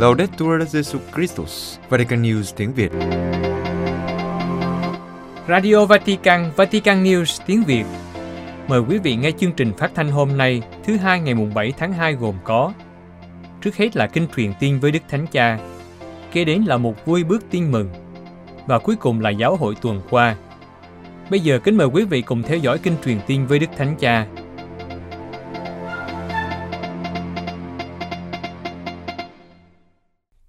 Laudetur Jesu Christus, Vatican News tiếng Việt. Radio Vatican, Vatican News tiếng Việt. Mời quý vị nghe chương trình phát thanh hôm nay, thứ hai ngày mùng 7 tháng 2 gồm có Trước hết là kinh truyền tiên với Đức Thánh Cha, kế đến là một vui bước tin mừng, và cuối cùng là giáo hội tuần qua. Bây giờ kính mời quý vị cùng theo dõi kinh truyền tiên với Đức Thánh Cha.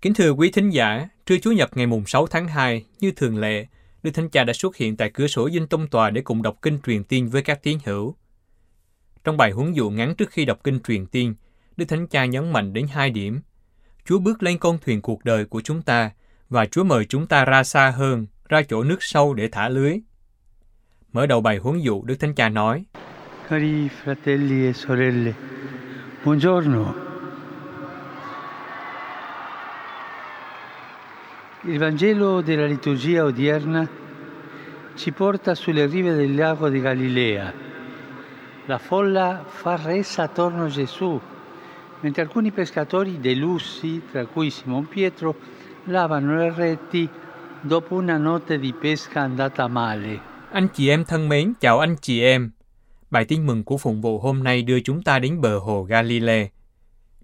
Kính thưa quý thính giả, trưa Chủ nhật ngày mùng 6 tháng 2, như thường lệ, Đức Thánh Cha đã xuất hiện tại cửa sổ dinh tông tòa để cùng đọc kinh truyền tiên với các tín hữu. Trong bài huấn dụ ngắn trước khi đọc kinh truyền tiên, Đức Thánh Cha nhấn mạnh đến hai điểm. Chúa bước lên con thuyền cuộc đời của chúng ta và Chúa mời chúng ta ra xa hơn, ra chỗ nước sâu để thả lưới. Mở đầu bài huấn dụ, Đức Thánh Cha nói, Cari fratelli e sorelle, buongiorno. Il Vangelo della liturgia odierna ci porta sulle rive del lago di Galilea. La folla fa ressa attorno a Gesù, mentre alcuni pescatori delussi, tra cui Simon Pietro, lavano le reti dopo una notte di pesca andata male. Anh chị em thân mến, chào anh chị em. Bài tin mừng của phụng vụ hôm nay đưa chúng ta đến bờ hồ Galilee.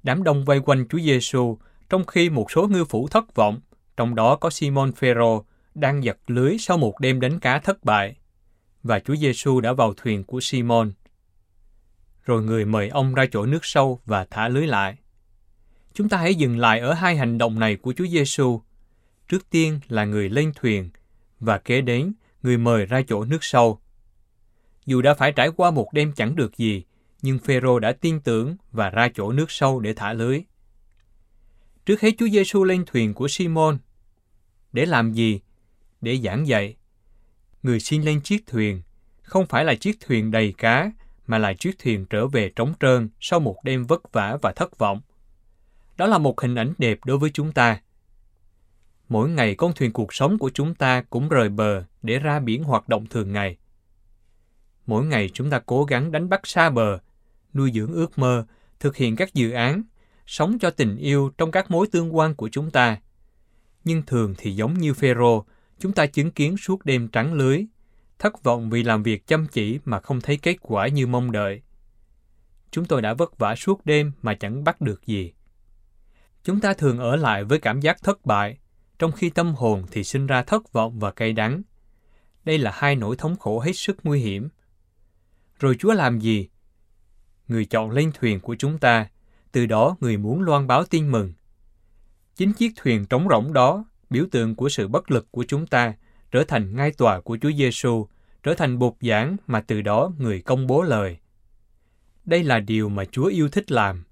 Đám đông vây quanh Chúa Giêsu, trong khi một số ngư phủ thất vọng, trong đó có Simon Phêrô đang giật lưới sau một đêm đánh cá thất bại. Và Chúa Giêsu đã vào thuyền của Simon. Rồi người mời ông ra chỗ nước sâu và thả lưới lại. Chúng ta hãy dừng lại ở hai hành động này của Chúa Giêsu. Trước tiên là người lên thuyền và kế đến người mời ra chỗ nước sâu. Dù đã phải trải qua một đêm chẳng được gì, nhưng Phêrô đã tin tưởng và ra chỗ nước sâu để thả lưới. Trước hết Chúa Giêsu lên thuyền của Simon. Để làm gì? Để giảng dạy. Người xin lên chiếc thuyền, không phải là chiếc thuyền đầy cá, mà là chiếc thuyền trở về trống trơn sau một đêm vất vả và thất vọng. Đó là một hình ảnh đẹp đối với chúng ta. Mỗi ngày con thuyền cuộc sống của chúng ta cũng rời bờ để ra biển hoạt động thường ngày. Mỗi ngày chúng ta cố gắng đánh bắt xa bờ, nuôi dưỡng ước mơ, thực hiện các dự án, sống cho tình yêu trong các mối tương quan của chúng ta. Nhưng thường thì giống như Phêrô, chúng ta chứng kiến suốt đêm trắng lưới, thất vọng vì làm việc chăm chỉ mà không thấy kết quả như mong đợi. Chúng tôi đã vất vả suốt đêm mà chẳng bắt được gì. Chúng ta thường ở lại với cảm giác thất bại, trong khi tâm hồn thì sinh ra thất vọng và cay đắng. Đây là hai nỗi thống khổ hết sức nguy hiểm. Rồi Chúa làm gì? Người chọn lên thuyền của chúng ta, từ đó người muốn loan báo tin mừng. Chính chiếc thuyền trống rỗng đó, biểu tượng của sự bất lực của chúng ta, trở thành ngai tòa của Chúa Giêsu, trở thành bục giảng mà từ đó người công bố lời. Đây là điều mà Chúa yêu thích làm.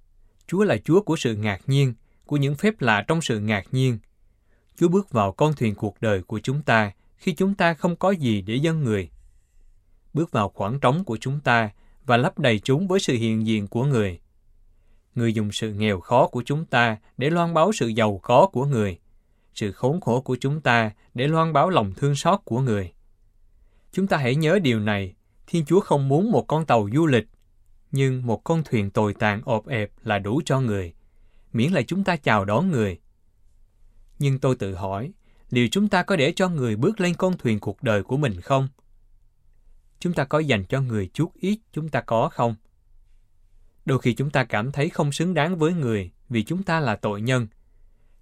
Chúa là Chúa của sự ngạc nhiên, của những phép lạ trong sự ngạc nhiên. Chúa bước vào con thuyền cuộc đời của chúng ta khi chúng ta không có gì để dâng người. Bước vào khoảng trống của chúng ta và lấp đầy chúng với sự hiện diện của người. Người dùng sự nghèo khó của chúng ta để loan báo sự giàu có của người, sự khốn khổ của chúng ta để loan báo lòng thương xót của người. Chúng ta hãy nhớ điều này, Thiên Chúa không muốn một con tàu du lịch, nhưng một con thuyền tồi tàn ộp ẹp là đủ cho người, miễn là chúng ta chào đón người. Nhưng tôi tự hỏi, liệu chúng ta có để cho người bước lên con thuyền cuộc đời của mình không? Chúng ta có dành cho người chút ít chúng ta có không? Đôi khi chúng ta cảm thấy không xứng đáng với người vì chúng ta là tội nhân.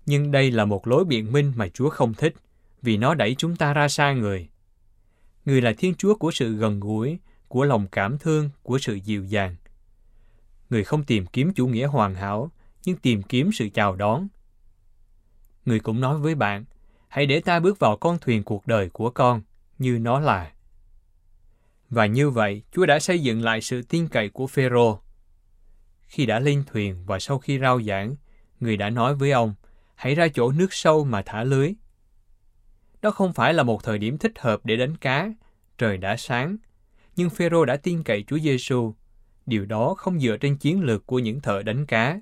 Nhưng đây là một lối biện minh mà Chúa không thích, vì nó đẩy chúng ta ra xa người. Người là Thiên Chúa của sự gần gũi, của lòng cảm thương, của sự dịu dàng. Người không tìm kiếm chủ nghĩa hoàn hảo, nhưng tìm kiếm sự chào đón. Người cũng nói với bạn, hãy để ta bước vào con thuyền cuộc đời của con, như nó là. Và như vậy, Chúa đã xây dựng lại sự tin cậy của Phêrô. Khi đã lên thuyền và sau khi rao giảng, người đã nói với ông, hãy ra chỗ nước sâu mà thả lưới. Đó không phải là một thời điểm thích hợp để đánh cá, trời đã sáng, nhưng Phêrô đã tin cậy Chúa Giêsu. Điều đó không dựa trên chiến lược của những thợ đánh cá,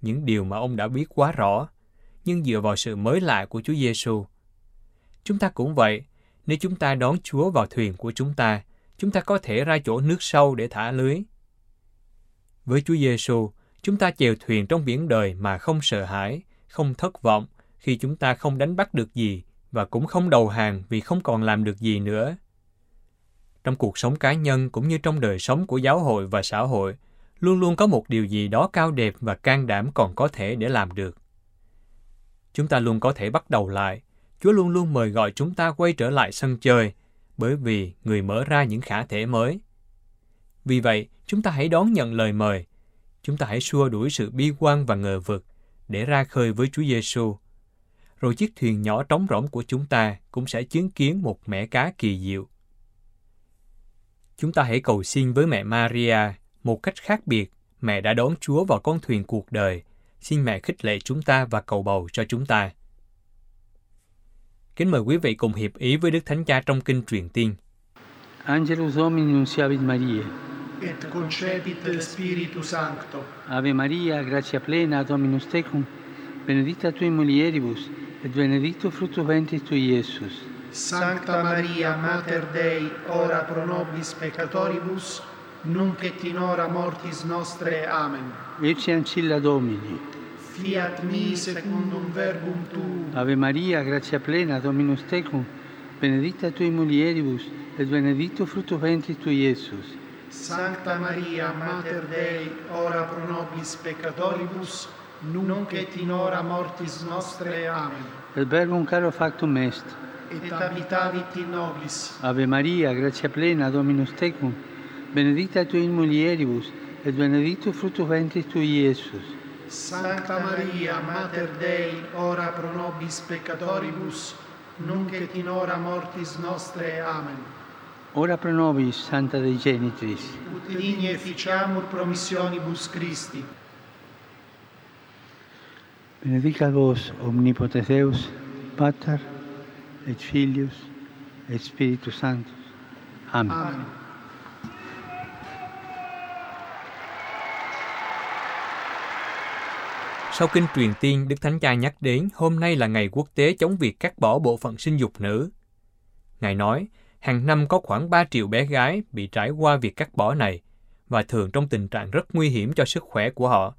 những điều mà ông đã biết quá rõ, nhưng dựa vào sự mới lạ của Chúa Giêsu. Chúng ta cũng vậy, nếu chúng ta đón Chúa vào thuyền của chúng ta, chúng ta có thể ra chỗ nước sâu để thả lưới. Với Chúa Giêsu, chúng ta chèo thuyền trong biển đời mà không sợ hãi, không thất vọng khi chúng ta không đánh bắt được gì và cũng không đầu hàng vì không còn làm được gì nữa. Trong cuộc sống cá nhân cũng như trong đời sống của giáo hội và xã hội, luôn luôn có một điều gì đó cao đẹp và can đảm còn có thể để làm được. Chúng ta luôn có thể bắt đầu lại. Chúa luôn luôn mời gọi chúng ta quay trở lại sân chơi, bởi vì người mở ra những khả thể mới. Vì vậy, chúng ta hãy đón nhận lời mời. Chúng ta hãy xua đuổi sự bi quan và ngờ vực để ra khơi với Chúa Giêsu. Rồi chiếc thuyền nhỏ trống rỗng của chúng ta cũng sẽ chứng kiến một mẻ cá kỳ diệu. Chúng ta hãy cầu xin với mẹ Maria một cách khác biệt. Mẹ đã đón Chúa vào con thuyền cuộc đời. Xin mẹ khích lệ chúng ta và cầu bầu cho chúng ta. Kính mời quý vị cùng hiệp ý với Đức Thánh Cha trong kinh truyền tiên. Angelus Domini nunciavit Mariae. et concepit Spiritus Sancto. Ave Maria, gratia plena, Dominus tecum, benedicta tu in mulieribus, et benedictus fructus ventris tui, Iesus. Sancta Maria, Mater Dei, ora pro nobis peccatoribus, nunc et in hora mortis nostre. Amen. Ecce ancilla Domini. Fiat mi secundum verbum tuum. Ave Maria, gratia plena, Dominus tecum, benedicta tu in mulieribus, et benedictus fructus ventris tui, Iesus. Sancta Maria, Mater Dei, ora pro nobis peccatoribus, nunc et in hora mortis nostre. Amen. El verbum caro factum est. Et habitavit in nobis. Ave Maria, gratia plena, Dominus tecum, benedicta tu in mulieribus, et benedictus fructus ventris tui, Iesus. Sancta Maria, Mater Dei, ora pro nobis peccatoribus, nunc et in hora mortis nostre. Amen. Ora pro nobis, Santa Dei Genitris. Ut digne ficiamur promissionibus Christi. Benedicat vos omnipotens Deus, Pater et Filius et Spiritus Sanctus. Amen. Amen. Sau kinh truyền tiên, Đức Thánh Cha nhắc đến hôm nay là ngày quốc tế chống việc cắt bỏ bộ phận sinh dục nữ. Ngài nói, hàng năm có khoảng 3 triệu bé gái bị trải qua việc cắt bỏ này và thường trong tình trạng rất nguy hiểm cho sức khỏe của họ.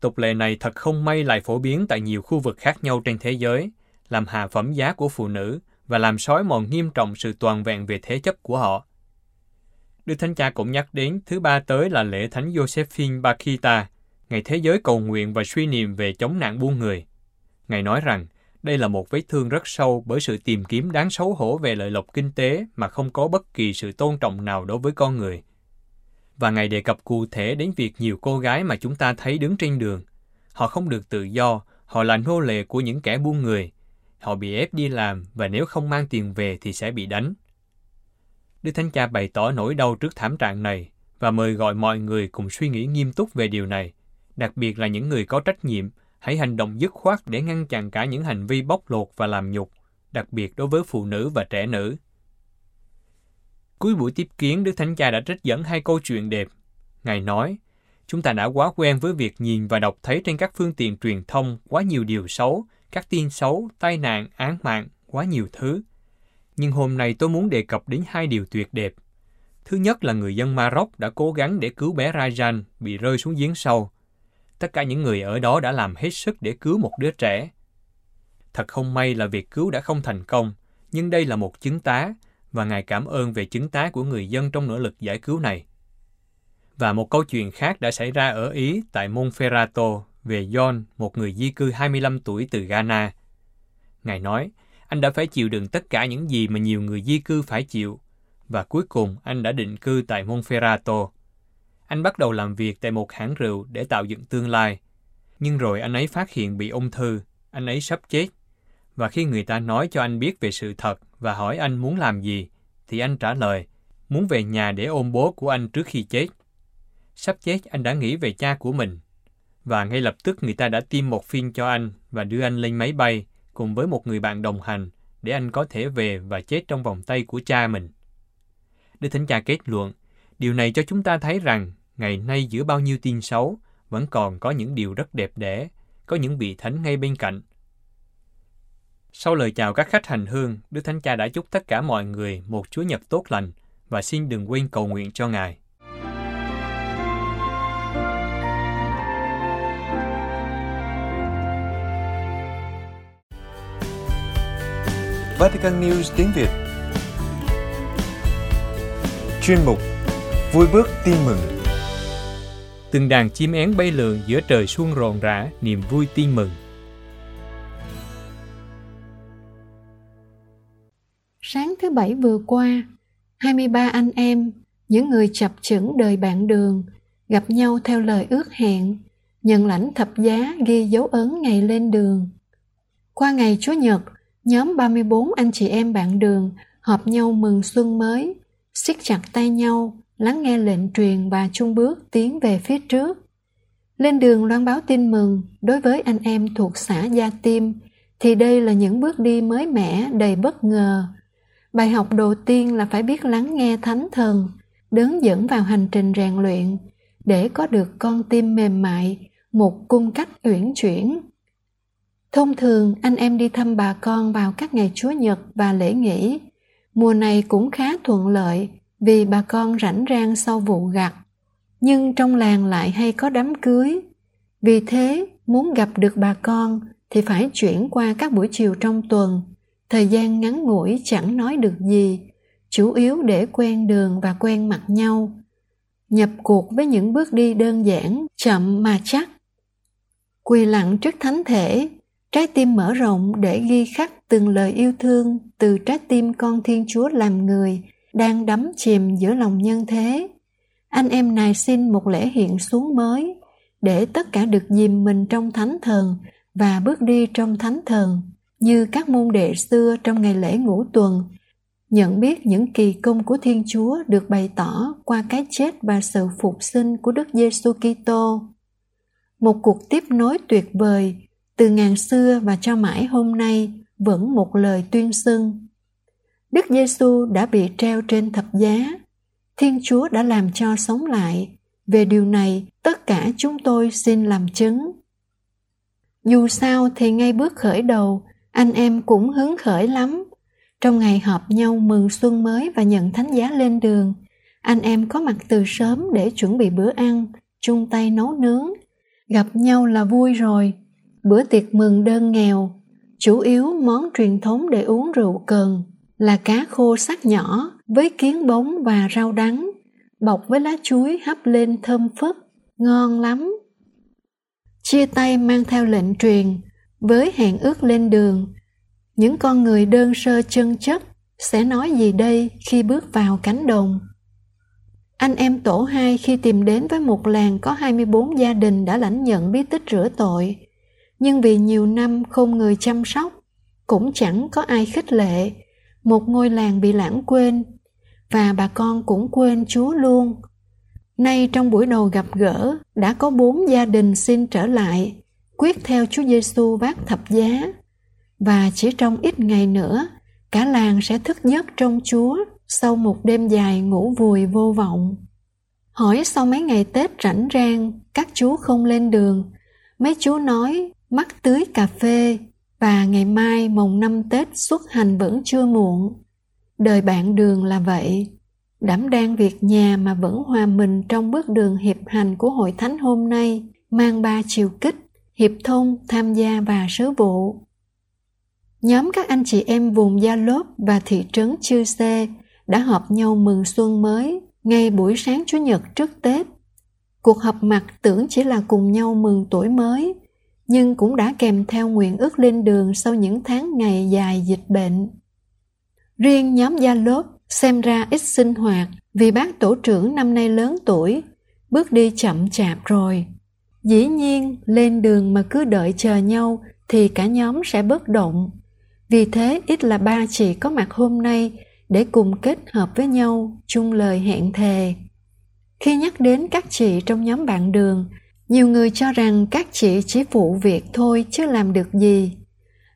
Tục lệ này thật không may lại phổ biến tại nhiều khu vực khác nhau trên thế giới, làm hạ phẩm giá của phụ nữ và làm sói mòn nghiêm trọng sự toàn vẹn về thế chất của họ. Đức Thánh Cha cũng nhắc đến thứ ba tới là lễ Thánh Josephine Bakita, ngày thế giới cầu nguyện và suy niệm về chống nạn buôn người. Ngài nói rằng đây là một vết thương rất sâu bởi sự tìm kiếm đáng xấu hổ về lợi lộc kinh tế mà không có bất kỳ sự tôn trọng nào đối với con người. Và Ngài đề cập cụ thể đến việc nhiều cô gái mà chúng ta thấy đứng trên đường. Họ không được tự do, họ là nô lệ của những kẻ buôn người. Họ bị ép đi làm và nếu không mang tiền về thì sẽ bị đánh. Đức Thánh Cha bày tỏ nỗi đau trước thảm trạng này và mời gọi mọi người cùng suy nghĩ nghiêm túc về điều này, đặc biệt là những người có trách nhiệm, hãy hành động dứt khoát để ngăn chặn cả những hành vi bóc lột và làm nhục, đặc biệt đối với phụ nữ và trẻ nữ. Cuối buổi tiếp kiến, Đức Thánh Cha đã trích dẫn hai câu chuyện đẹp. Ngài nói, chúng ta đã quá quen với việc nhìn và đọc thấy trên các phương tiện truyền thông quá nhiều điều xấu, các tin xấu, tai nạn, án mạng, quá nhiều thứ. Nhưng hôm nay tôi muốn đề cập đến hai điều tuyệt đẹp. Thứ nhất là người dân Maroc đã cố gắng để cứu bé Rajan bị rơi xuống giếng sâu. Tất cả những người ở đó đã làm hết sức để cứu một đứa trẻ. Thật không may là việc cứu đã không thành công, nhưng đây là một chứng tá, và Ngài cảm ơn về chứng tá của người dân trong nỗ lực giải cứu này. Và một câu chuyện khác đã xảy ra ở Ý tại Monferrato về John, một người di cư 25 tuổi từ Ghana. Ngài nói, anh đã phải chịu đựng tất cả những gì mà nhiều người di cư phải chịu, và cuối cùng anh đã định cư tại Monferrato. Anh bắt đầu làm việc tại một hãng rượu để tạo dựng tương lai. Nhưng rồi anh ấy phát hiện bị ung thư, anh ấy sắp chết. Và khi người ta nói cho anh biết về sự thật và hỏi anh muốn làm gì, thì anh trả lời, muốn về nhà để ôm bố của anh trước khi chết. Sắp chết anh đã nghĩ về cha của mình. Và ngay lập tức người ta đã tiêm một phiên cho anh và đưa anh lên máy bay cùng với một người bạn đồng hành để anh có thể về và chết trong vòng tay của cha mình. Đức Thánh Cha kết luận, Điều này cho chúng ta thấy rằng ngày nay giữa bao nhiêu tin xấu vẫn còn có những điều rất đẹp đẽ, có những vị thánh ngay bên cạnh. Sau lời chào các khách hành hương, Đức Thánh Cha đã chúc tất cả mọi người một Chúa Nhật tốt lành và xin đừng quên cầu nguyện cho Ngài. Vatican News tiếng Việt Chuyên mục Vui bước tin mừng Từng đàn chim én bay lượn giữa trời xuân rộn rã, niềm vui tin mừng. Sáng thứ Bảy vừa qua, 23 anh em, những người chập chững đời bạn đường, gặp nhau theo lời ước hẹn, nhận lãnh thập giá ghi dấu ấn ngày lên đường. Qua ngày Chúa Nhật, nhóm 34 anh chị em bạn đường họp nhau mừng xuân mới, siết chặt tay nhau, lắng nghe lệnh truyền và chung bước tiến về phía trước. Lên đường loan báo tin mừng đối với anh em thuộc xã Gia Tim thì đây là những bước đi mới mẻ đầy bất ngờ. Bài học đầu tiên là phải biết lắng nghe thánh thần, đớn dẫn vào hành trình rèn luyện để có được con tim mềm mại, một cung cách uyển chuyển. Thông thường anh em đi thăm bà con vào các ngày Chúa Nhật và lễ nghỉ. Mùa này cũng khá thuận lợi vì bà con rảnh rang sau vụ gặt. Nhưng trong làng lại hay có đám cưới. Vì thế, muốn gặp được bà con thì phải chuyển qua các buổi chiều trong tuần. Thời gian ngắn ngủi chẳng nói được gì, chủ yếu để quen đường và quen mặt nhau. Nhập cuộc với những bước đi đơn giản, chậm mà chắc. Quỳ lặng trước thánh thể, trái tim mở rộng để ghi khắc từng lời yêu thương từ trái tim con Thiên Chúa làm người đang đắm chìm giữa lòng nhân thế. Anh em này xin một lễ hiện xuống mới, để tất cả được dìm mình trong thánh thần và bước đi trong thánh thần, như các môn đệ xưa trong ngày lễ ngũ tuần nhận biết những kỳ công của Thiên Chúa được bày tỏ qua cái chết và sự phục sinh của Đức Giêsu Kitô. Một cuộc tiếp nối tuyệt vời từ ngàn xưa và cho mãi hôm nay vẫn một lời tuyên xưng. Đức Giêsu đã bị treo trên thập giá. Thiên Chúa đã làm cho sống lại. Về điều này, tất cả chúng tôi xin làm chứng. Dù sao thì ngay bước khởi đầu, anh em cũng hứng khởi lắm. Trong ngày họp nhau mừng xuân mới và nhận thánh giá lên đường, anh em có mặt từ sớm để chuẩn bị bữa ăn, chung tay nấu nướng. Gặp nhau là vui rồi. Bữa tiệc mừng đơn nghèo, chủ yếu món truyền thống để uống rượu cần là cá khô sắc nhỏ với kiến bóng và rau đắng, bọc với lá chuối hấp lên thơm phức, ngon lắm. Chia tay mang theo lệnh truyền, với hẹn ước lên đường, những con người đơn sơ chân chất sẽ nói gì đây khi bước vào cánh đồng? Anh em tổ hai khi tìm đến với một làng có 24 gia đình đã lãnh nhận bí tích rửa tội, nhưng vì nhiều năm không người chăm sóc, cũng chẳng có ai khích lệ, một ngôi làng bị lãng quên, và bà con cũng quên Chúa luôn. Nay trong buổi đầu gặp gỡ, đã có bốn gia đình xin trở lại, quyết theo Chúa Giêsu vác thập giá. Và chỉ trong ít ngày nữa, cả làng sẽ thức giấc trong Chúa sau một đêm dài ngủ vùi vô vọng. Hỏi sau mấy ngày Tết rảnh rang, các chú không lên đường. Mấy chú nói mắc tưới cà phê và ngày mai mồng năm Tết xuất hành vẫn chưa muộn. Đời bạn đường là vậy. Đảm đang việc nhà mà vẫn hòa mình trong bước đường hiệp hành của hội thánh hôm nay, mang ba chiều kích, hiệp thông, tham gia và sớ vụ. Nhóm các anh chị em vùng Gia Lốp và thị trấn Chư Sê đã họp nhau mừng xuân mới ngay buổi sáng Chủ nhật trước Tết. Cuộc họp mặt tưởng chỉ là cùng nhau mừng tuổi mới, nhưng cũng đã kèm theo nguyện ước lên đường sau những tháng ngày dài dịch bệnh. Riêng nhóm Gia Lốp xem ra ít sinh hoạt vì bác tổ trưởng năm nay lớn tuổi, bước đi chậm chạp rồi. Dĩ nhiên, lên đường mà cứ đợi chờ nhau thì cả nhóm sẽ bất động. Vì thế ít là ba chị có mặt hôm nay để cùng kết hợp với nhau chung lời hẹn thề. Khi nhắc đến các chị trong nhóm bạn đường, nhiều người cho rằng các chị chỉ phụ việc thôi chứ làm được gì.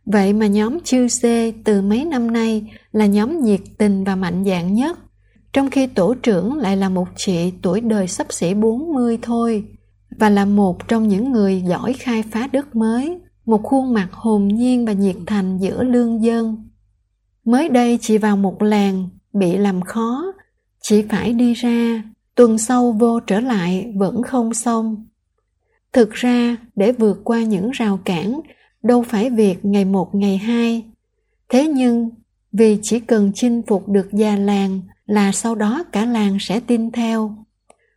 Vậy mà nhóm chư c từ mấy năm nay là nhóm nhiệt tình và mạnh dạn nhất, trong khi tổ trưởng lại là một chị tuổi đời sắp xỉ 40 thôi, và là một trong những người giỏi khai phá đất mới một khuôn mặt hồn nhiên và nhiệt thành giữa lương dân. Mới đây chị vào một làng, bị làm khó, chị phải đi ra, tuần sau vô trở lại vẫn không xong. Thực ra, để vượt qua những rào cản, đâu phải việc ngày một ngày hai. Thế nhưng, vì chỉ cần chinh phục được già làng là sau đó cả làng sẽ tin theo.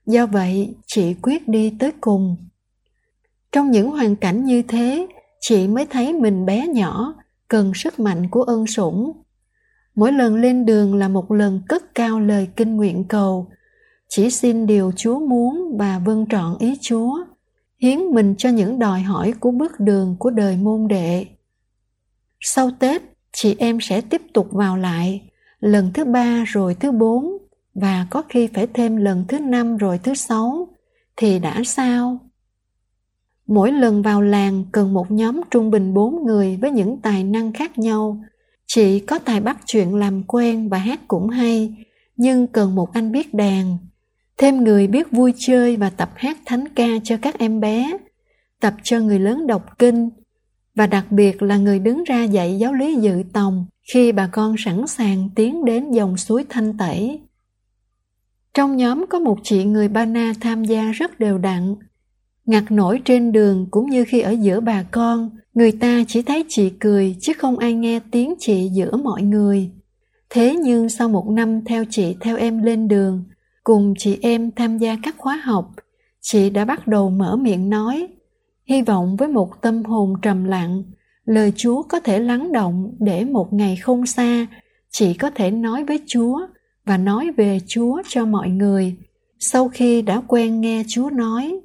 Do vậy, chị quyết đi tới cùng. Trong những hoàn cảnh như thế, chị mới thấy mình bé nhỏ, cần sức mạnh của ân sủng. Mỗi lần lên đường là một lần cất cao lời kinh nguyện cầu, chỉ xin điều Chúa muốn và vâng trọn ý Chúa, hiến mình cho những đòi hỏi của bước đường của đời môn đệ. Sau Tết, chị em sẽ tiếp tục vào lại, lần thứ ba rồi thứ bốn, và có khi phải thêm lần thứ năm rồi thứ sáu, thì đã sao? Mỗi lần vào làng cần một nhóm trung bình bốn người với những tài năng khác nhau. Chị có tài bắt chuyện làm quen và hát cũng hay, nhưng cần một anh biết đàn. Thêm người biết vui chơi và tập hát thánh ca cho các em bé, tập cho người lớn đọc kinh, và đặc biệt là người đứng ra dạy giáo lý dự tòng khi bà con sẵn sàng tiến đến dòng suối thanh tẩy. Trong nhóm có một chị người Ba Na tham gia rất đều đặn. Ngặt nổi trên đường cũng như khi ở giữa bà con, người ta chỉ thấy chị cười chứ không ai nghe tiếng chị giữa mọi người. Thế nhưng sau một năm theo chị theo em lên đường, cùng chị em tham gia các khóa học, chị đã bắt đầu mở miệng nói, hy vọng với một tâm hồn trầm lặng, lời Chúa có thể lắng động để một ngày không xa, chị có thể nói với Chúa và nói về Chúa cho mọi người sau khi đã quen nghe Chúa nói.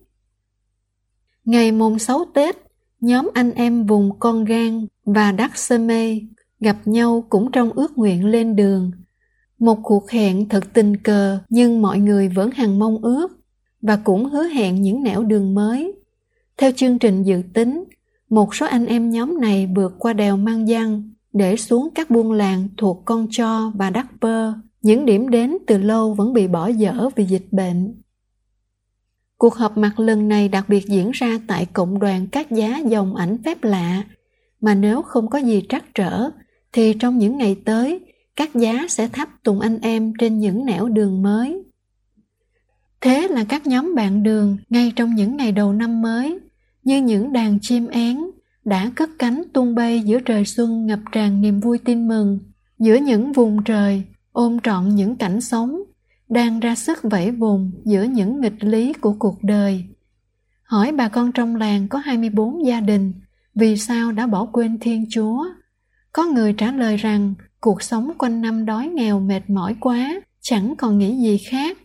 Ngày mùng 6 Tết, nhóm anh em vùng Con Gan và Đắc Sơ Mê gặp nhau cũng trong ước nguyện lên đường. Một cuộc hẹn thật tình cờ nhưng mọi người vẫn hằng mong ước và cũng hứa hẹn những nẻo đường mới. Theo chương trình dự tính, một số anh em nhóm này vượt qua đèo Mang giăng để xuống các buôn làng thuộc Con Cho và Đắc Pơ những điểm đến từ lâu vẫn bị bỏ dở vì dịch bệnh. Cuộc họp mặt lần này đặc biệt diễn ra tại cộng đoàn các giá dòng ảnh phép lạ, mà nếu không có gì trắc trở, thì trong những ngày tới, các giá sẽ thắp tùng anh em trên những nẻo đường mới. Thế là các nhóm bạn đường ngay trong những ngày đầu năm mới, như những đàn chim én, đã cất cánh tung bay giữa trời xuân ngập tràn niềm vui tin mừng, giữa những vùng trời ôm trọn những cảnh sống, đang ra sức vẫy vùng giữa những nghịch lý của cuộc đời. Hỏi bà con trong làng có 24 gia đình, vì sao đã bỏ quên Thiên Chúa? Có người trả lời rằng cuộc sống quanh năm đói nghèo mệt mỏi quá, chẳng còn nghĩ gì khác.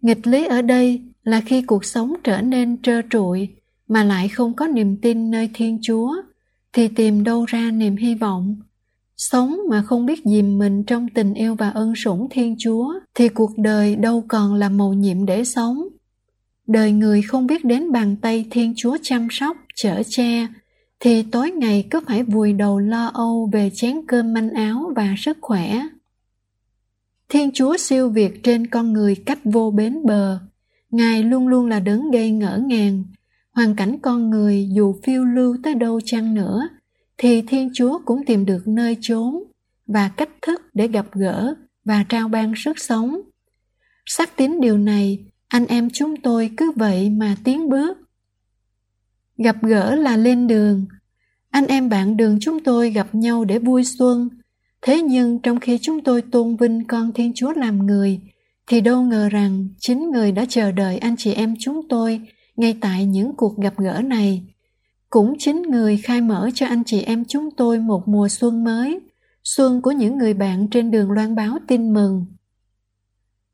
Nghịch lý ở đây là khi cuộc sống trở nên trơ trụi mà lại không có niềm tin nơi Thiên Chúa, thì tìm đâu ra niềm hy vọng Sống mà không biết dìm mình trong tình yêu và ân sủng Thiên Chúa thì cuộc đời đâu còn là mầu nhiệm để sống. Đời người không biết đến bàn tay Thiên Chúa chăm sóc, chở che, thì tối ngày cứ phải vùi đầu lo âu về chén cơm manh áo và sức khỏe. Thiên Chúa siêu việt trên con người cách vô bến bờ. Ngài luôn luôn là đấng gây ngỡ ngàng. Hoàn cảnh con người dù phiêu lưu tới đâu chăng nữa – thì Thiên Chúa cũng tìm được nơi chốn và cách thức để gặp gỡ và trao ban sức sống. Xác tín điều này, anh em chúng tôi cứ vậy mà tiến bước. Gặp gỡ là lên đường. Anh em bạn đường chúng tôi gặp nhau để vui xuân. Thế nhưng trong khi chúng tôi tôn vinh con Thiên Chúa làm người, thì đâu ngờ rằng chính người đã chờ đợi anh chị em chúng tôi ngay tại những cuộc gặp gỡ này cũng chính người khai mở cho anh chị em chúng tôi một mùa xuân mới, xuân của những người bạn trên đường loan báo tin mừng.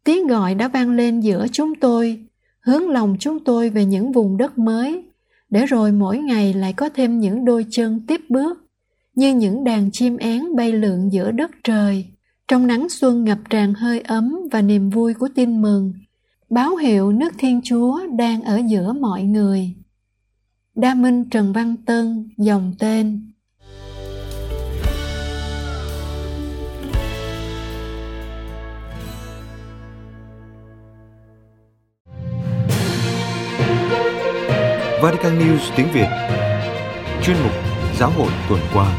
Tiếng gọi đã vang lên giữa chúng tôi, hướng lòng chúng tôi về những vùng đất mới, để rồi mỗi ngày lại có thêm những đôi chân tiếp bước, như những đàn chim én bay lượn giữa đất trời, trong nắng xuân ngập tràn hơi ấm và niềm vui của tin mừng, báo hiệu nước Thiên Chúa đang ở giữa mọi người. Đa Minh Trần Văn Tân, dòng tên Vatican News tiếng Việt. Chuyên mục Giáo hội tuần qua.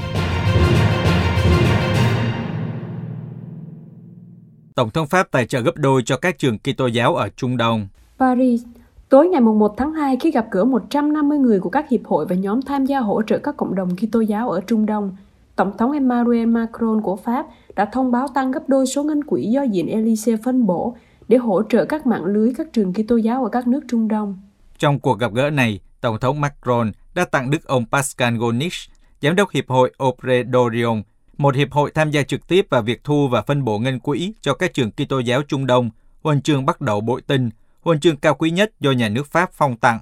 Tổng thống Pháp tài trợ gấp đôi cho các trường Kitô giáo ở Trung Đông. Paris. Tối ngày 1 tháng 2 khi gặp gỡ 150 người của các hiệp hội và nhóm tham gia hỗ trợ các cộng đồng Kitô giáo ở Trung Đông, Tổng thống Emmanuel Macron của Pháp đã thông báo tăng gấp đôi số ngân quỹ do Diện Elysee phân bổ để hỗ trợ các mạng lưới các trường Kitô giáo ở các nước Trung Đông. Trong cuộc gặp gỡ này, Tổng thống Macron đã tặng Đức ông Pascal Gonich, Giám đốc Hiệp hội Opre một hiệp hội tham gia trực tiếp vào việc thu và phân bổ ngân quỹ cho các trường Kitô giáo Trung Đông, huân chương bắt đầu bội tinh, huân chương cao quý nhất do nhà nước Pháp phong tặng.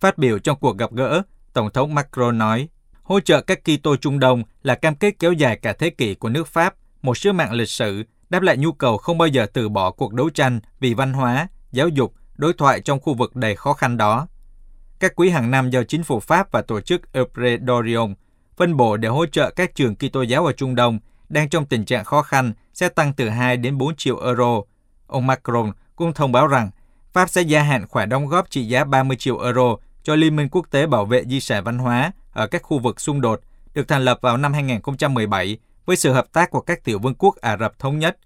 Phát biểu trong cuộc gặp gỡ, Tổng thống Macron nói, hỗ trợ các Kitô Trung Đông là cam kết kéo dài cả thế kỷ của nước Pháp, một sứ mạng lịch sử, đáp lại nhu cầu không bao giờ từ bỏ cuộc đấu tranh vì văn hóa, giáo dục, đối thoại trong khu vực đầy khó khăn đó. Các quỹ hàng năm do chính phủ Pháp và tổ chức Epre d'Orient phân bổ để hỗ trợ các trường Kitô giáo ở Trung Đông đang trong tình trạng khó khăn sẽ tăng từ 2 đến 4 triệu euro. Ông Macron cũng thông báo rằng Pháp sẽ gia hạn khoản đóng góp trị giá 30 triệu euro cho Liên minh quốc tế bảo vệ di sản văn hóa ở các khu vực xung đột, được thành lập vào năm 2017 với sự hợp tác của các tiểu vương quốc Ả Rập Thống Nhất.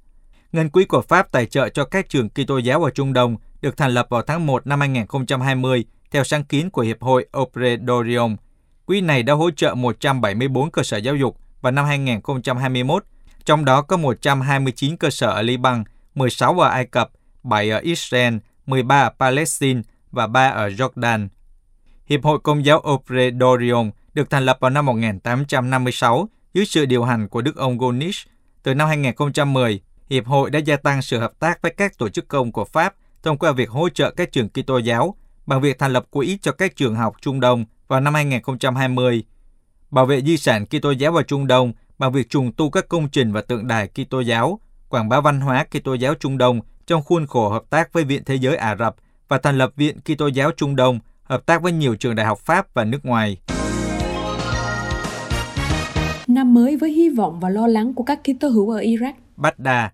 Ngân quỹ của Pháp tài trợ cho các trường Kitô giáo ở Trung Đông được thành lập vào tháng 1 năm 2020 theo sáng kiến của Hiệp hội Opre. Quỹ này đã hỗ trợ 174 cơ sở giáo dục vào năm 2021, trong đó có 129 cơ sở ở Liban, 16 ở Ai Cập, 7 ở Israel, 13 ở Palestine và 3 ở Jordan. Hiệp hội Công giáo Opre được thành lập vào năm 1856 dưới sự điều hành của Đức ông Gonich. Từ năm 2010, Hiệp hội đã gia tăng sự hợp tác với các tổ chức công của Pháp thông qua việc hỗ trợ các trường Kitô giáo bằng việc thành lập quỹ cho các trường học Trung Đông vào năm 2020, bảo vệ di sản Kitô giáo vào Trung Đông bằng việc trùng tu các công trình và tượng đài Kitô giáo, quảng bá văn hóa Kitô giáo Trung Đông trong khuôn khổ hợp tác với Viện Thế giới Ả Rập và thành lập Viện Kitô giáo Trung Đông, hợp tác với nhiều trường đại học Pháp và nước ngoài. Năm mới với hy vọng và lo lắng của các Kitô hữu ở Iraq. Baghdad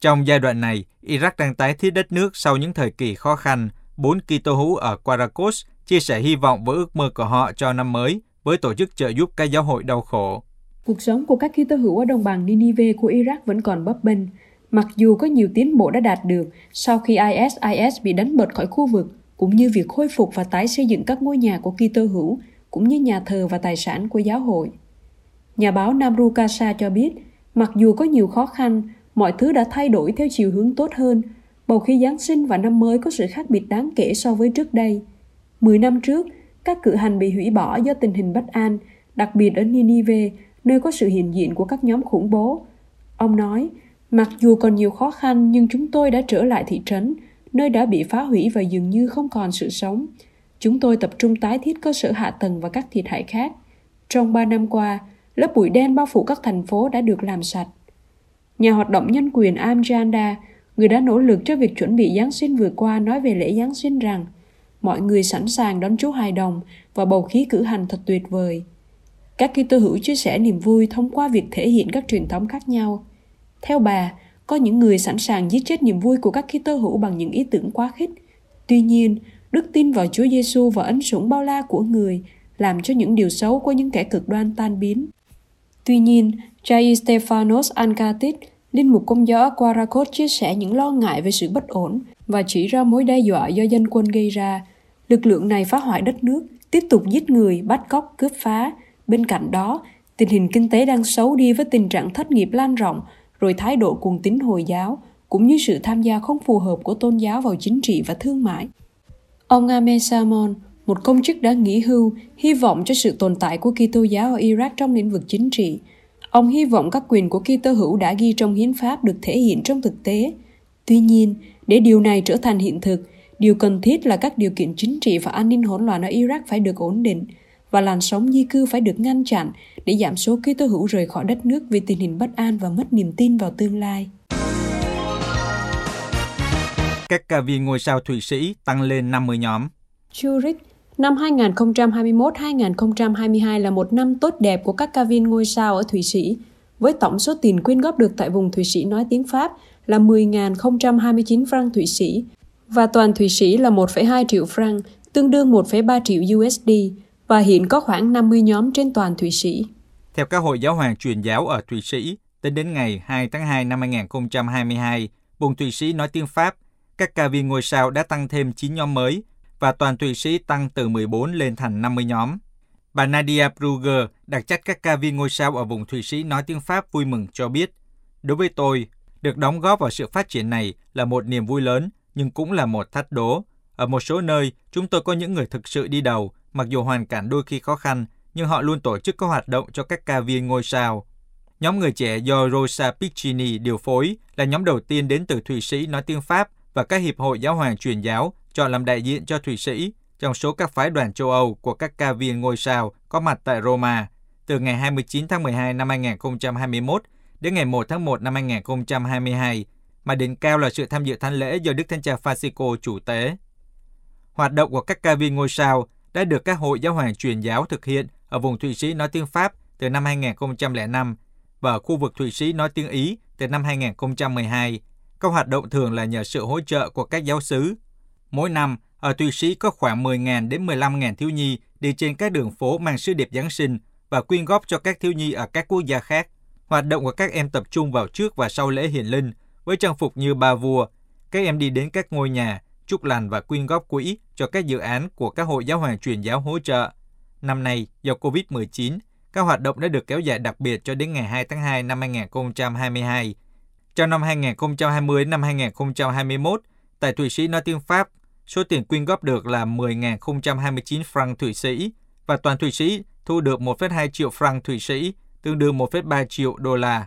Trong giai đoạn này, Iraq đang tái thiết đất nước sau những thời kỳ khó khăn. Bốn Kitô hữu ở Quaracos chia sẻ hy vọng và ước mơ của họ cho năm mới với tổ chức trợ giúp các giáo hội đau khổ. Cuộc sống của các Kitô hữu ở đồng bằng Ninive của Iraq vẫn còn bấp bênh, mặc dù có nhiều tiến bộ đã đạt được sau khi ISIS bị đánh bật khỏi khu vực, cũng như việc khôi phục và tái xây dựng các ngôi nhà của Kitô hữu, cũng như nhà thờ và tài sản của giáo hội. Nhà báo Namru Kasa cho biết, mặc dù có nhiều khó khăn, mọi thứ đã thay đổi theo chiều hướng tốt hơn, bầu khí Giáng sinh và năm mới có sự khác biệt đáng kể so với trước đây. Mười năm trước, các cử hành bị hủy bỏ do tình hình bất an, đặc biệt ở Ninive, nơi có sự hiện diện của các nhóm khủng bố. Ông nói, mặc dù còn nhiều khó khăn nhưng chúng tôi đã trở lại thị trấn, nơi đã bị phá hủy và dường như không còn sự sống. Chúng tôi tập trung tái thiết cơ sở hạ tầng và các thiệt hại khác. Trong ba năm qua, lớp bụi đen bao phủ các thành phố đã được làm sạch. Nhà hoạt động nhân quyền Amjanda, người đã nỗ lực cho việc chuẩn bị Giáng sinh vừa qua nói về lễ Giáng sinh rằng mọi người sẵn sàng đón Chúa hài đồng và bầu khí cử hành thật tuyệt vời. Các Kitô hữu chia sẻ niềm vui thông qua việc thể hiện các truyền thống khác nhau. Theo bà, có những người sẵn sàng giết chết niềm vui của các Kitô hữu bằng những ý tưởng quá khích. Tuy nhiên, đức tin vào Chúa Giêsu và ân sủng bao la của người làm cho những điều xấu của những kẻ cực đoan tan biến. Tuy nhiên, Jai Stefanos Ankatit, linh mục công giáo Quarakot chia sẻ những lo ngại về sự bất ổn và chỉ ra mối đe dọa do dân quân gây ra. Lực lượng này phá hoại đất nước, tiếp tục giết người, bắt cóc, cướp phá. Bên cạnh đó, tình hình kinh tế đang xấu đi với tình trạng thất nghiệp lan rộng, rồi thái độ cuồng tín Hồi giáo, cũng như sự tham gia không phù hợp của tôn giáo vào chính trị và thương mại. Ông Ame Salmon, một công chức đã nghỉ hưu, hy vọng cho sự tồn tại của Kitô giáo ở Iraq trong lĩnh vực chính trị. Ông hy vọng các quyền của Kitô hữu đã ghi trong hiến pháp được thể hiện trong thực tế. Tuy nhiên, để điều này trở thành hiện thực, điều cần thiết là các điều kiện chính trị và an ninh hỗn loạn ở Iraq phải được ổn định và làn sóng di cư phải được ngăn chặn để giảm số Kitô hữu rời khỏi đất nước vì tình hình bất an và mất niềm tin vào tương lai. Các ca viên ngôi sao Thụy Sĩ tăng lên 50 nhóm. Zurich Năm 2021-2022 là một năm tốt đẹp của các ca viên ngôi sao ở Thụy Sĩ, với tổng số tiền quyên góp được tại vùng Thụy Sĩ nói tiếng Pháp là 10.029 franc Thụy Sĩ và toàn Thụy Sĩ là 1,2 triệu franc, tương đương 1,3 triệu USD và hiện có khoảng 50 nhóm trên toàn Thụy Sĩ. Theo các hội giáo hoàng truyền giáo ở Thụy Sĩ, tính đến ngày 2 tháng 2 năm 2022, vùng Thụy Sĩ nói tiếng Pháp, các ca viên ngôi sao đã tăng thêm 9 nhóm mới và toàn Thụy Sĩ tăng từ 14 lên thành 50 nhóm. Bà Nadia Brugger, đặc trách các ca viên ngôi sao ở vùng Thụy Sĩ nói tiếng Pháp vui mừng cho biết, Đối với tôi, được đóng góp vào sự phát triển này là một niềm vui lớn, nhưng cũng là một thách đố. Ở một số nơi, chúng tôi có những người thực sự đi đầu, mặc dù hoàn cảnh đôi khi khó khăn, nhưng họ luôn tổ chức các hoạt động cho các ca viên ngôi sao. Nhóm người trẻ do Rosa Piccini điều phối là nhóm đầu tiên đến từ Thụy Sĩ nói tiếng Pháp và các hiệp hội giáo hoàng truyền giáo chọn làm đại diện cho Thụy Sĩ trong số các phái đoàn châu Âu của các ca viên ngôi sao có mặt tại Roma từ ngày 29 tháng 12 năm 2021 đến ngày 1 tháng 1 năm 2022, mà đỉnh cao là sự tham dự thánh lễ do Đức Thánh Cha Francisco chủ tế. Hoạt động của các ca viên ngôi sao đã được các hội giáo hoàng truyền giáo thực hiện ở vùng Thụy Sĩ nói tiếng Pháp từ năm 2005 và ở khu vực Thụy Sĩ nói tiếng Ý từ năm 2012. Các hoạt động thường là nhờ sự hỗ trợ của các giáo sứ. Mỗi năm, ở Thụy Sĩ có khoảng 10.000 đến 15.000 thiếu nhi đi trên các đường phố mang sứ điệp Giáng sinh và quyên góp cho các thiếu nhi ở các quốc gia khác. Hoạt động của các em tập trung vào trước và sau lễ hiển linh với trang phục như ba vua. Các em đi đến các ngôi nhà, chúc lành và quyên góp quỹ cho các dự án của các hội giáo hoàng truyền giáo hỗ trợ. Năm nay, do COVID-19, các hoạt động đã được kéo dài đặc biệt cho đến ngày 2 tháng 2 năm 2022. Trong năm 2020 năm 2021, tại Thụy Sĩ nói tiếng Pháp, số tiền quyên góp được là 10.029 franc Thụy Sĩ và toàn Thụy Sĩ thu được 1,2 triệu franc Thụy Sĩ, tương đương 1,3 triệu đô la.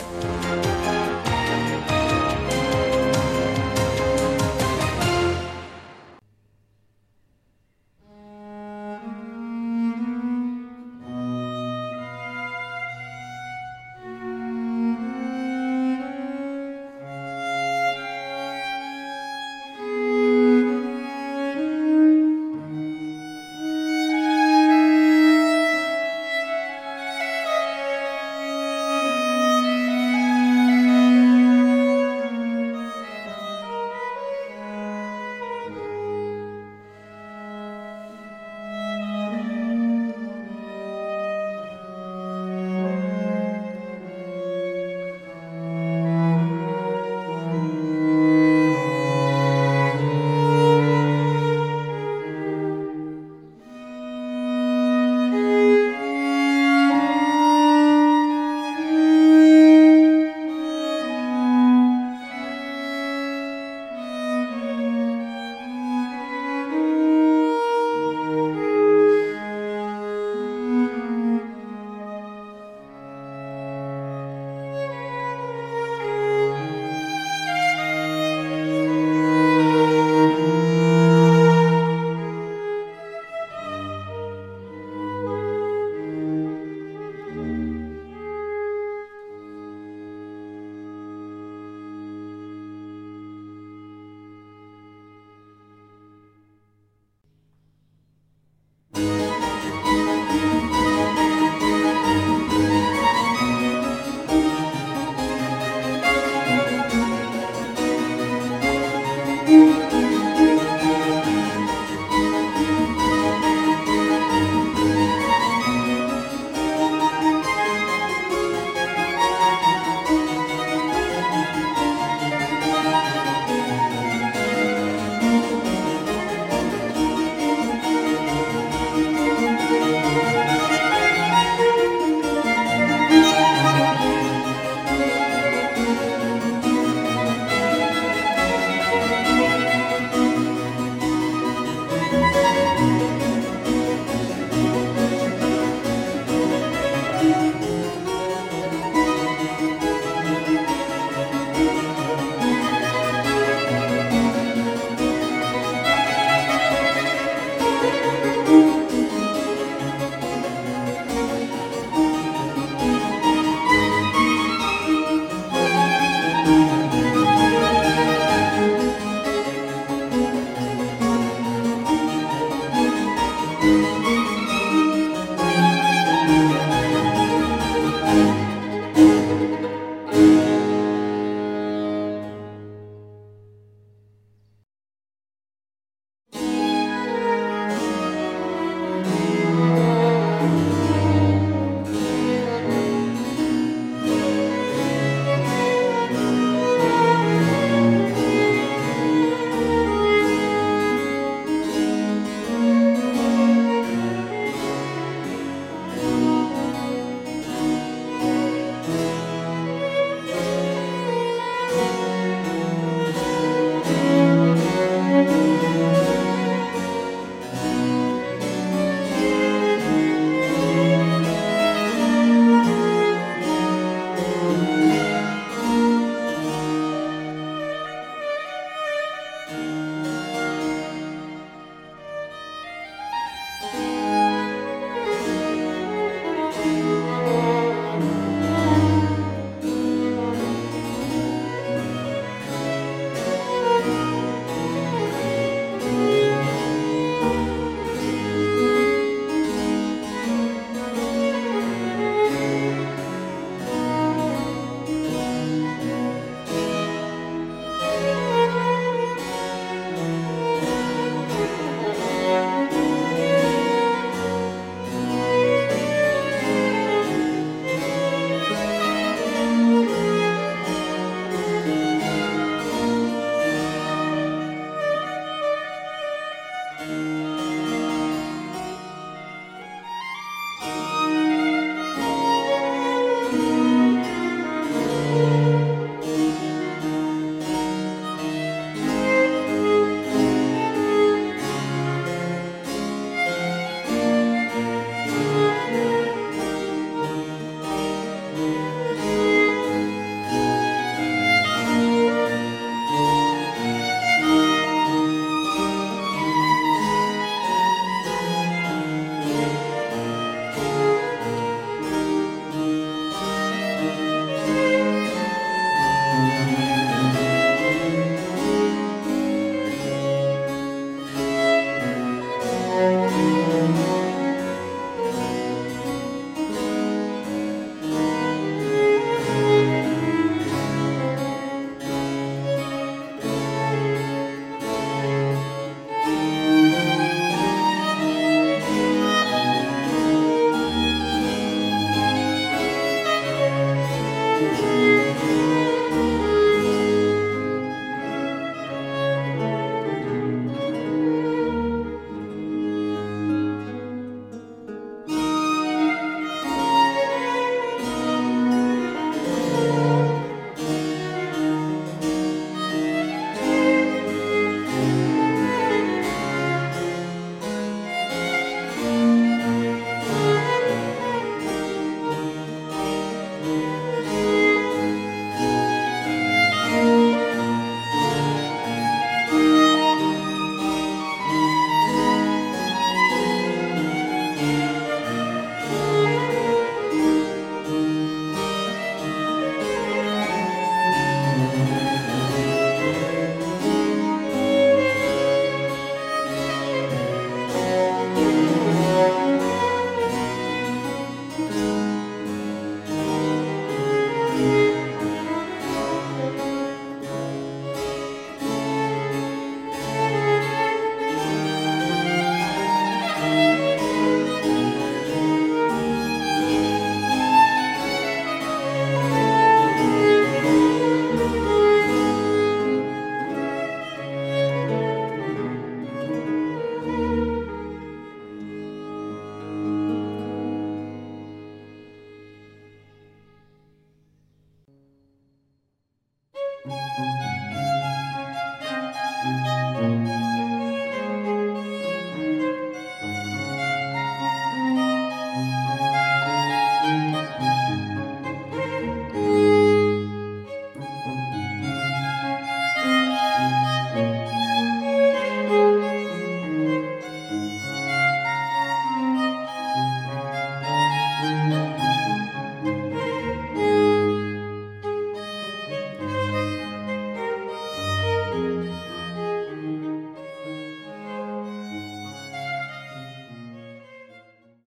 Música